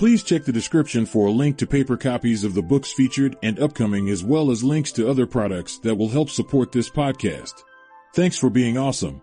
Please check the description for a link to paper copies of the books featured and upcoming as well as links to other products that will help support this podcast. Thanks for being awesome.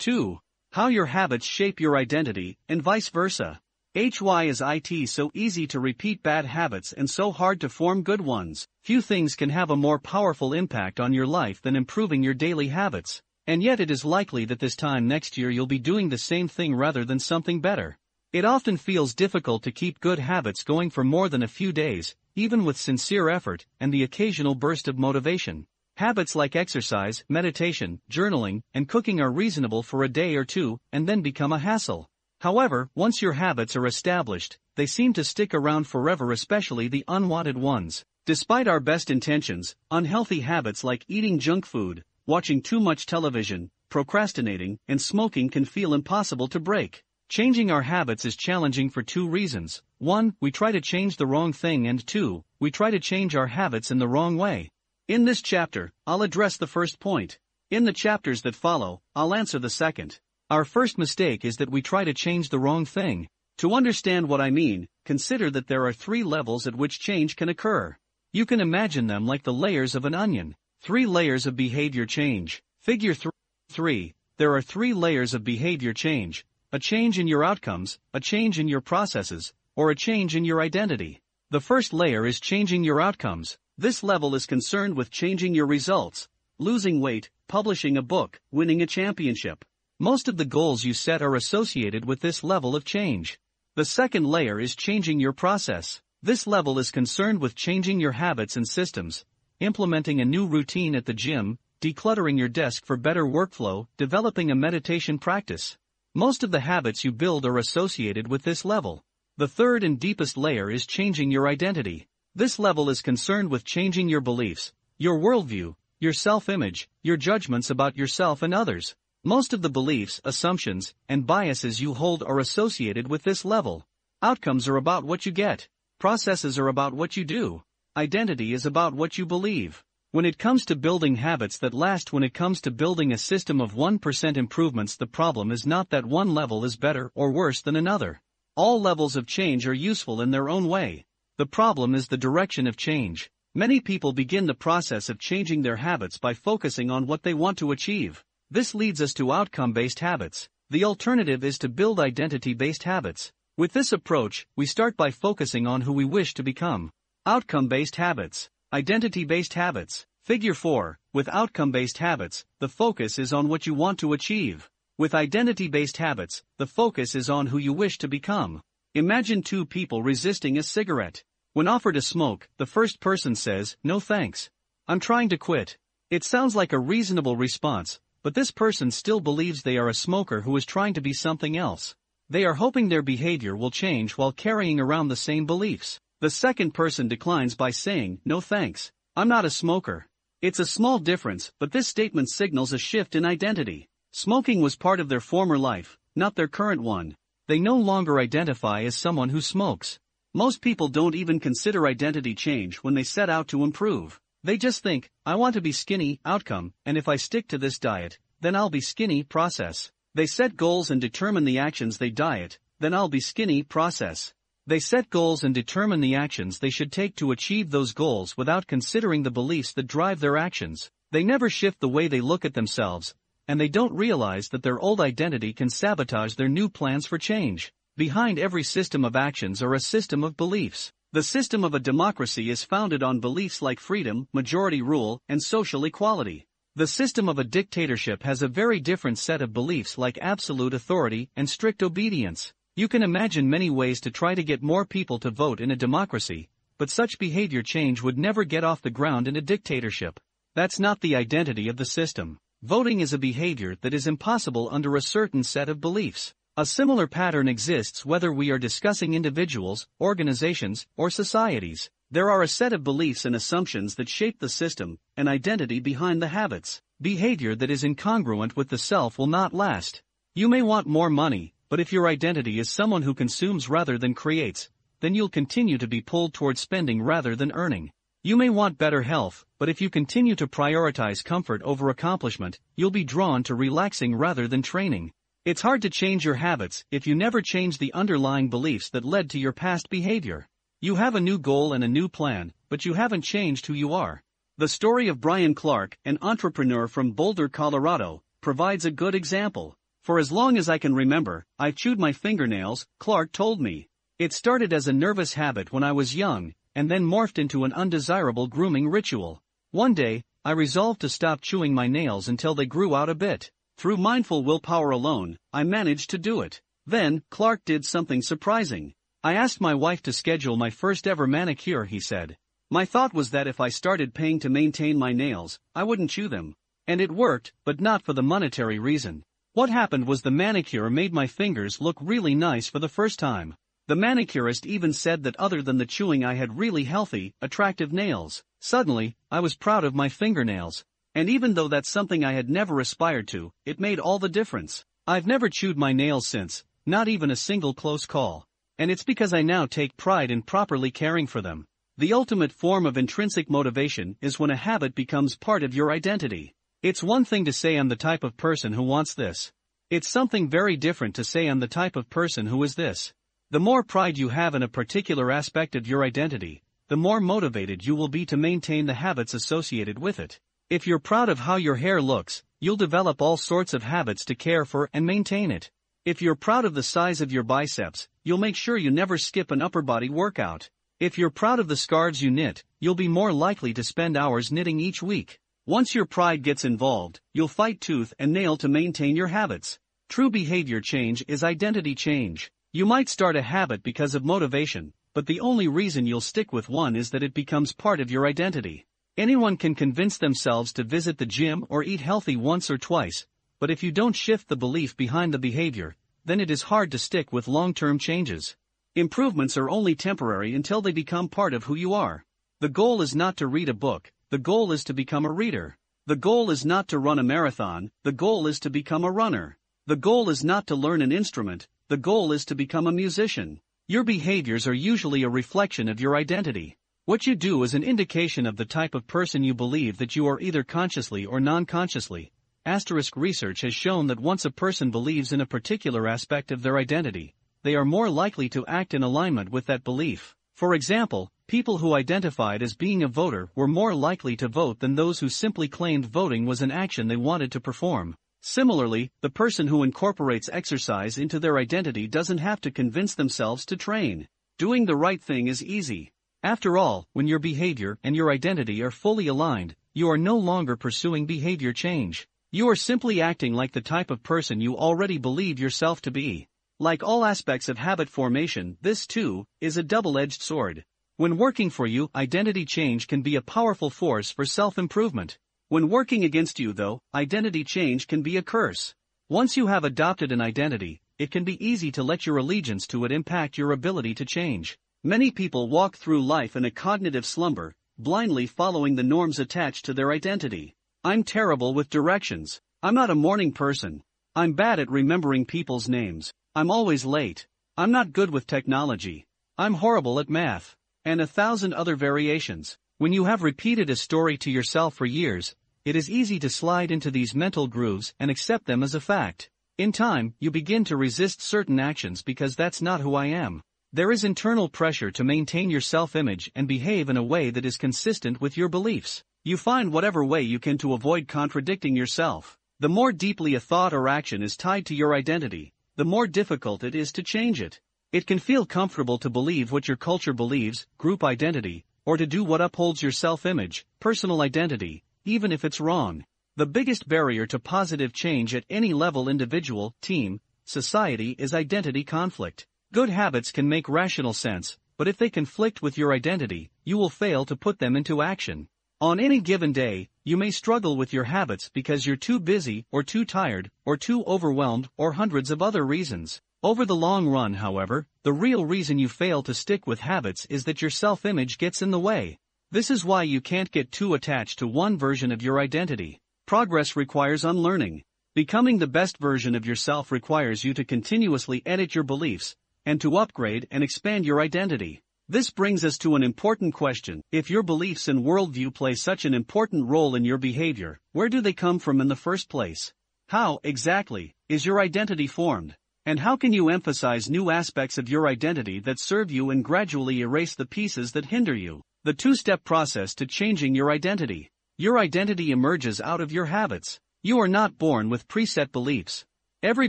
2. How your habits shape your identity, and vice versa. HY is IT so easy to repeat bad habits and so hard to form good ones. Few things can have a more powerful impact on your life than improving your daily habits. And yet it is likely that this time next year you'll be doing the same thing rather than something better. It often feels difficult to keep good habits going for more than a few days, even with sincere effort and the occasional burst of motivation. Habits like exercise, meditation, journaling, and cooking are reasonable for a day or two and then become a hassle. However, once your habits are established, they seem to stick around forever, especially the unwanted ones. Despite our best intentions, unhealthy habits like eating junk food, watching too much television, procrastinating, and smoking can feel impossible to break. Changing our habits is challenging for two reasons. One, we try to change the wrong thing, and two, we try to change our habits in the wrong way. In this chapter, I'll address the first point. In the chapters that follow, I'll answer the second. Our first mistake is that we try to change the wrong thing. To understand what I mean, consider that there are three levels at which change can occur. You can imagine them like the layers of an onion. Three layers of behavior change. Figure 3. 3. There are three layers of behavior change a change in your outcomes, a change in your processes, or a change in your identity. The first layer is changing your outcomes. This level is concerned with changing your results, losing weight, publishing a book, winning a championship. Most of the goals you set are associated with this level of change. The second layer is changing your process. This level is concerned with changing your habits and systems, implementing a new routine at the gym, decluttering your desk for better workflow, developing a meditation practice. Most of the habits you build are associated with this level. The third and deepest layer is changing your identity. This level is concerned with changing your beliefs, your worldview, your self-image, your judgments about yourself and others. Most of the beliefs, assumptions, and biases you hold are associated with this level. Outcomes are about what you get. Processes are about what you do. Identity is about what you believe. When it comes to building habits that last, when it comes to building a system of 1% improvements, the problem is not that one level is better or worse than another. All levels of change are useful in their own way. The problem is the direction of change. Many people begin the process of changing their habits by focusing on what they want to achieve. This leads us to outcome-based habits. The alternative is to build identity-based habits. With this approach, we start by focusing on who we wish to become. Outcome-based habits. Identity-based habits. Figure 4. With outcome-based habits, the focus is on what you want to achieve. With identity-based habits, the focus is on who you wish to become. Imagine two people resisting a cigarette. When offered a smoke, the first person says, no thanks. I'm trying to quit. It sounds like a reasonable response, but this person still believes they are a smoker who is trying to be something else. They are hoping their behavior will change while carrying around the same beliefs. The second person declines by saying, No thanks, I'm not a smoker. It's a small difference, but this statement signals a shift in identity. Smoking was part of their former life, not their current one. They no longer identify as someone who smokes. Most people don't even consider identity change when they set out to improve. They just think, I want to be skinny, outcome, and if I stick to this diet, then I'll be skinny, process. They set goals and determine the actions they diet, then I'll be skinny, process. They set goals and determine the actions they should take to achieve those goals without considering the beliefs that drive their actions. They never shift the way they look at themselves, and they don't realize that their old identity can sabotage their new plans for change. Behind every system of actions are a system of beliefs. The system of a democracy is founded on beliefs like freedom, majority rule, and social equality. The system of a dictatorship has a very different set of beliefs like absolute authority and strict obedience. You can imagine many ways to try to get more people to vote in a democracy, but such behavior change would never get off the ground in a dictatorship. That's not the identity of the system. Voting is a behavior that is impossible under a certain set of beliefs. A similar pattern exists whether we are discussing individuals, organizations, or societies. There are a set of beliefs and assumptions that shape the system, and identity behind the habits. Behavior that is incongruent with the self will not last. You may want more money, but if your identity is someone who consumes rather than creates, then you'll continue to be pulled towards spending rather than earning. You may want better health, but if you continue to prioritize comfort over accomplishment, you'll be drawn to relaxing rather than training. It's hard to change your habits if you never change the underlying beliefs that led to your past behavior. You have a new goal and a new plan, but you haven't changed who you are. The story of Brian Clark, an entrepreneur from Boulder, Colorado, provides a good example. For as long as I can remember, I've chewed my fingernails, Clark told me. It started as a nervous habit when I was young, and then morphed into an undesirable grooming ritual. One day, I resolved to stop chewing my nails until they grew out a bit. Through mindful willpower alone, I managed to do it. Then, Clark did something surprising. I asked my wife to schedule my first ever manicure, he said. My thought was that if I started paying to maintain my nails, I wouldn't chew them. And it worked, but not for the monetary reason. What happened was the manicure made my fingers look really nice for the first time. The manicurist even said that other than the chewing I had really healthy, attractive nails. Suddenly, I was proud of my fingernails. And even though that's something I had never aspired to, it made all the difference. I've never chewed my nails since, not even a single close call and it's because I now take pride in properly caring for them. The ultimate form of intrinsic motivation is when a habit becomes part of your identity. It's one thing to say I'm the type of person who wants this. It's something very different to say I'm the type of person who is this. The more pride you have in a particular aspect of your identity, the more motivated you will be to maintain the habits associated with it. If you're proud of how your hair looks, you'll develop all sorts of habits to care for and maintain it. If you're proud of the size of your biceps, you'll make sure you never skip an upper body workout. If you're proud of the scarves you knit, you'll be more likely to spend hours knitting each week. Once your pride gets involved, you'll fight tooth and nail to maintain your habits. True behavior change is identity change. You might start a habit because of motivation, but the only reason you'll stick with one is that it becomes part of your identity. Anyone can convince themselves to visit the gym or eat healthy once or twice, but if you don't shift the belief behind the behavior, then it is hard to stick with long-term changes. Improvements are only temporary until they become part of who you are. The goal is not to read a book, the goal is to become a reader. The goal is not to run a marathon, the goal is to become a runner. The goal is not to learn an instrument, the goal is to become a musician. Your behaviors are usually a reflection of your identity. What you do is an indication of the type of person you believe that you are either consciously or non-consciously. Asterisk research has shown that once a person believes in a particular aspect of their identity, they are more likely to act in alignment with that belief. For example, people who identified as being a voter were more likely to vote than those who simply claimed voting was an action they wanted to perform. Similarly, the person who incorporates exercise into their identity doesn't have to convince themselves to train. Doing the right thing is easy. After all, when your behavior and your identity are fully aligned, you are no longer pursuing behavior change. You are simply acting like the type of person you already believe yourself to be. Like all aspects of habit formation, this too is a double-edged sword. When working for you, identity change can be a powerful force for self-improvement. When working against you though, identity change can be a curse. Once you have adopted an identity, it can be easy to let your allegiance to it impact your ability to change. Many people walk through life in a cognitive slumber, blindly following the norms attached to their identity. I'm terrible with directions. I'm not a morning person. I'm bad at remembering people's names. I'm always late. I'm not good with technology. I'm horrible at math. And a thousand other variations. When you have repeated a story to yourself for years, it is easy to slide into these mental grooves and accept them as a fact. In time, you begin to resist certain actions because that's not who I am. There is internal pressure to maintain your self-image and behave in a way that is consistent with your beliefs. You find whatever way you can to avoid contradicting yourself. The more deeply a thought or action is tied to your identity, the more difficult it is to change it. It can feel comfortable to believe what your culture believes, group identity, or to do what upholds your self-image, personal identity, even if it's wrong. The biggest barrier to positive change at any level individual, team, society is identity conflict. Good habits can make rational sense, but if they conflict with your identity, you will fail to put them into action. On any given day, you may struggle with your habits because you're too busy, or too tired, or too overwhelmed, or hundreds of other reasons. Over the long run, however, the real reason you fail to stick with habits is that your self-image gets in the way. This is why you can't get too attached to one version of your identity. Progress requires unlearning. Becoming the best version of yourself requires you to continuously edit your beliefs, and to upgrade and expand your identity. This brings us to an important question. If your beliefs and worldview play such an important role in your behavior, where do they come from in the first place? How, exactly, is your identity formed? And how can you emphasize new aspects of your identity that serve you and gradually erase the pieces that hinder you? The two step process to changing your identity. Your identity emerges out of your habits. You are not born with preset beliefs. Every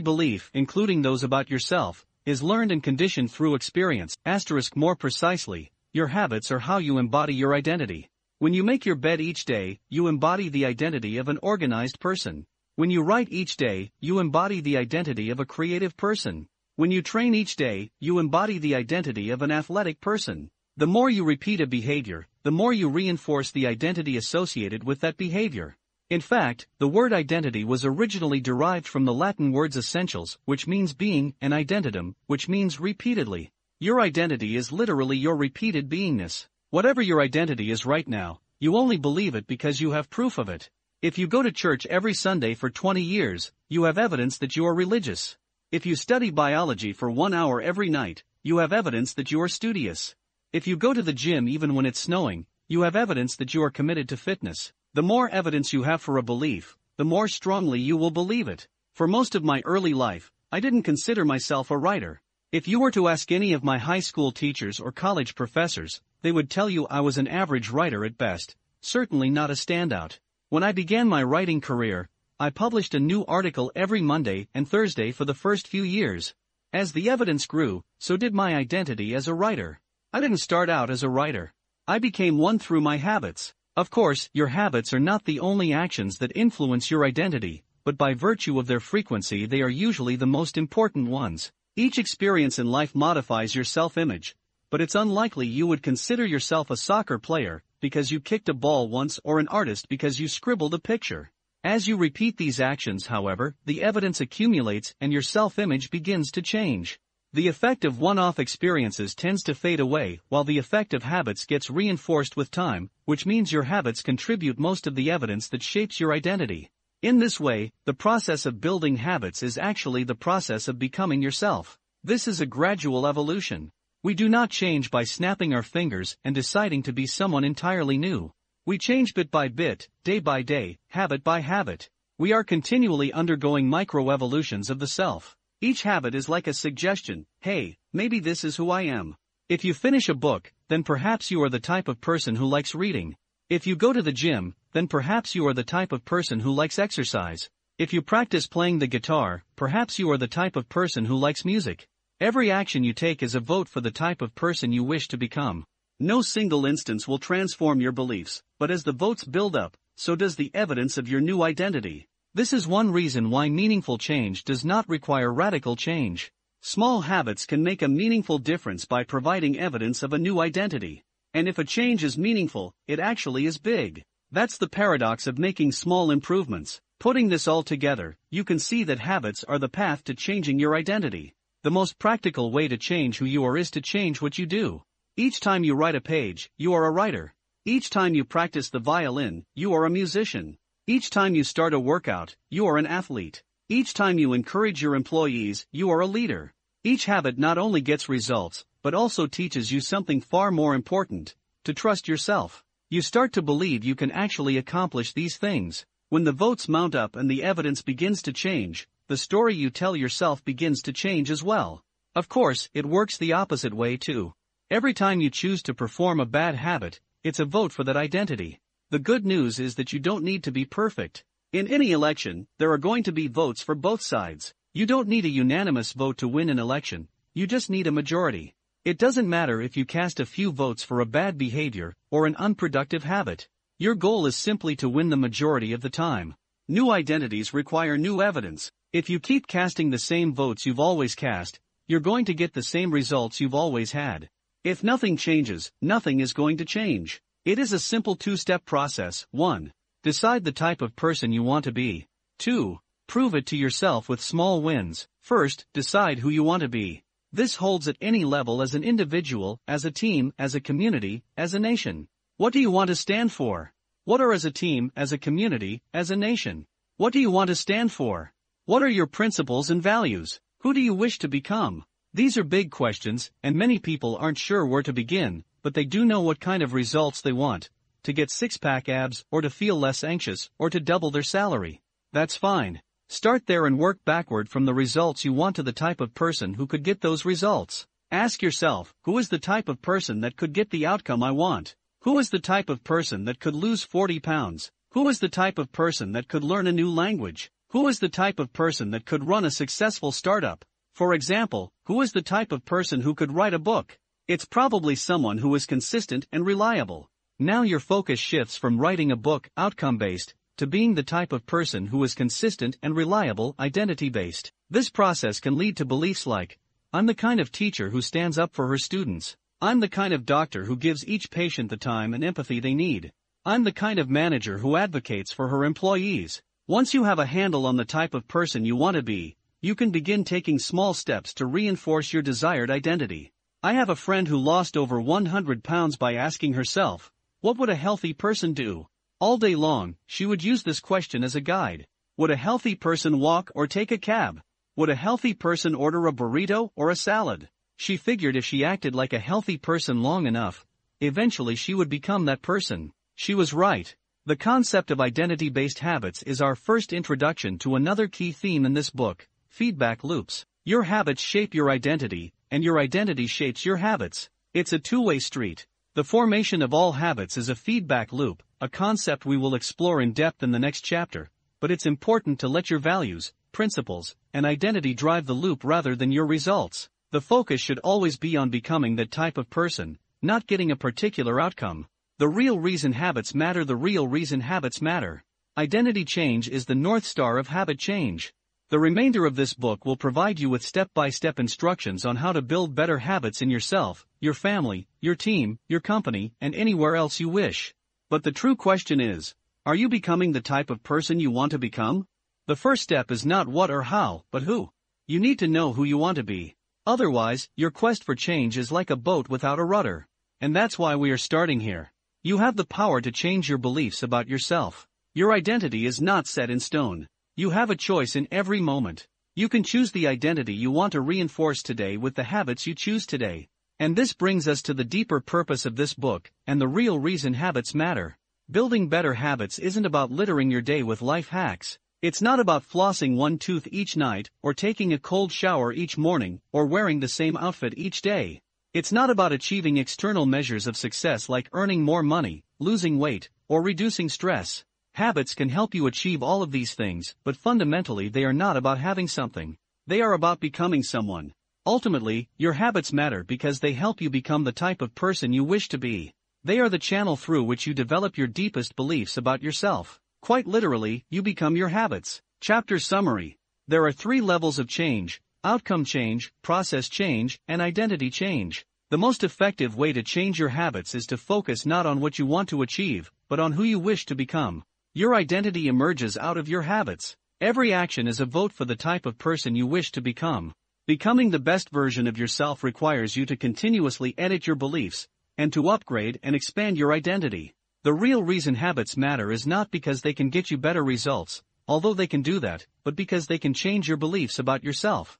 belief, including those about yourself, is learned and conditioned through experience. Asterisk more precisely, your habits are how you embody your identity. When you make your bed each day, you embody the identity of an organized person. When you write each day, you embody the identity of a creative person. When you train each day, you embody the identity of an athletic person. The more you repeat a behavior, the more you reinforce the identity associated with that behavior. In fact, the word identity was originally derived from the Latin words essentitas, which means being, and identidem, which means repeatedly. Your identity is literally your repeated beingness. Whatever your identity is right now, you only believe it because you have proof of it. If you go to church every Sunday for 20 years, you have evidence that you are religious. If you study biology for one hour every night, you have evidence that you are studious. If you go to the gym even when it's snowing, you have evidence that you are committed to fitness. The more evidence you have for a belief, the more strongly you will believe it. For most of my early life, I didn't consider myself a writer. If you were to ask any of my high school teachers or college professors, they would tell you I was an average writer at best, certainly not a standout. When I began my writing career, I published a new article every Monday and Thursday for the first few years. As the evidence grew, so did my identity as a writer. I didn't start out as a writer. I became one through my habits. Of course, your habits are not the only actions that influence your identity, but by virtue of their frequency they are usually the most important ones. Each experience in life modifies your self-image, but it's unlikely you would consider yourself a soccer player, because you kicked a ball once or an artist because you scribbled a picture. As you repeat these actions, however, the evidence accumulates and your self-image begins to change. The effect of one-off experiences tends to fade away, while the effect of habits gets reinforced with time, which means your habits contribute most of the evidence that shapes your identity. In this way, the process of building habits is actually the process of becoming yourself. This is a gradual evolution. We do not change by snapping our fingers and deciding to be someone entirely new. We change bit by bit, day by day, habit by habit. We are continually undergoing microevolutions of the self. Each habit is like a suggestion, hey, maybe this is who I am. If you finish a book, then perhaps you are the type of person who likes reading. If you go to the gym, then perhaps you are the type of person who likes exercise. If you practice playing the guitar, perhaps you are the type of person who likes music. Every action you take is a vote for the type of person you wish to become. No single instance will transform your beliefs, but as the votes build up, so does the evidence of your new identity. This is one reason why meaningful change does not require radical change. Small habits can make a meaningful difference by providing evidence of a new identity. And if a change is meaningful, it actually is big. That's the paradox of making small improvements. Putting this all together, you can see that habits are the path to changing your identity. The most practical way to change who you are is to change what you do. Each time you write a page, you are a writer. Each time you practice the violin, you are a musician. Each time you start a workout, you are an athlete. Each time you encourage your employees, you are a leader. Each habit not only gets results, but also teaches you something far more important to trust yourself. You start to believe you can actually accomplish these things. When the votes mount up and the evidence begins to change, the story you tell yourself begins to change as well. Of course, it works the opposite way too. Every time you choose to perform a bad habit, it's a vote for that identity. The good news is that you don't need to be perfect. In any election, there are going to be votes for both sides. You don't need a unanimous vote to win an election, you just need a majority. It doesn't matter if you cast a few votes for a bad behavior or an unproductive habit. Your goal is simply to win the majority of the time. New identities require new evidence, if you keep casting the same votes you've always cast, you're going to get the same results you've always had. If nothing changes, nothing is going to change. It is a simple two-step process. 1. Decide the type of person you want to be. 2. Prove it to yourself with small wins. First, decide who you want to be. This holds at any level as an individual, as a team, as a community, as a nation. What do you want to stand for? What are as a team, as a community, as a nation? What do you want to stand for? What are your principles and values? Who do you wish to become? These are big questions, and many people aren't sure where to begin, but they do know what kind of results they want. To get six-pack abs, or to feel less anxious, or to double their salary. That's fine. Start there and work backward from the results you want to the type of person who could get those results. Ask yourself, who is the type of person that could get the outcome I want? Who is the type of person that could lose 40 pounds? Who is the type of person that could learn a new language? Who is the type of person that could run a successful startup? For example, who is the type of person who could write a book? It's probably someone who is consistent and reliable. Now your focus shifts from writing a book, outcome based, to being the type of person who is consistent and reliable, identity based. This process can lead to beliefs like, I'm the kind of teacher who stands up for her students. I'm the kind of doctor who gives each patient the time and empathy they need. I'm the kind of manager who advocates for her employees. Once you have a handle on the type of person you want to be, you can begin taking small steps to reinforce your desired identity. I have a friend who lost over 100 pounds by asking herself, What would a healthy person do? All day long, she would use this question as a guide. Would a healthy person walk or take a cab? Would a healthy person order a burrito or a salad? She figured if she acted like a healthy person long enough, eventually she would become that person. She was right. The concept of identity-based habits is our first introduction to another key theme in this book, feedback loops. Your habits shape your identity, and your identity shapes your habits. It's a two-way street. The formation of all habits is a feedback loop, a concept we will explore in depth in the next chapter, but it's important to let your values, principles, and identity drive the loop rather than your results. The focus should always be on becoming that type of person, not getting a particular outcome. The real reason habits matter The real reason habits matter. Identity change is the north star of habit change. The remainder of this book will provide you with step-by-step instructions on how to build better habits in yourself, your family, your team, your company, and anywhere else you wish. But the true question is, are you becoming the type of person you want to become? The first step is not what or how, but who. You need to know who you want to be. Otherwise, your quest for change is like a boat without a rudder. And that's why we are starting here. You have the power to change your beliefs about yourself. Your identity is not set in stone. You have a choice in every moment. You can choose the identity you want to reinforce today with the habits you choose today. And this brings us to the deeper purpose of this book, and the real reason habits matter. Building better habits isn't about littering your day with life hacks. It's not about flossing one tooth each night, or taking a cold shower each morning, or wearing the same outfit each day. It's not about achieving external measures of success like earning more money, losing weight, or reducing stress. Habits can help you achieve all of these things, but fundamentally they are not about having something. They are about becoming someone. Ultimately, your habits matter because they help you become the type of person you wish to be. They are the channel through which you develop your deepest beliefs about yourself. Quite literally, you become your habits. Chapter Summary There are three levels of change outcome change, process change, and identity change. The most effective way to change your habits is to focus not on what you want to achieve, but on who you wish to become. Your identity emerges out of your habits. Every action is a vote for the type of person you wish to become. Becoming the best version of yourself requires you to continuously edit your beliefs, and to upgrade and expand your identity. The real reason habits matter is not because they can get you better results, although they can do that, but because they can change your beliefs about yourself.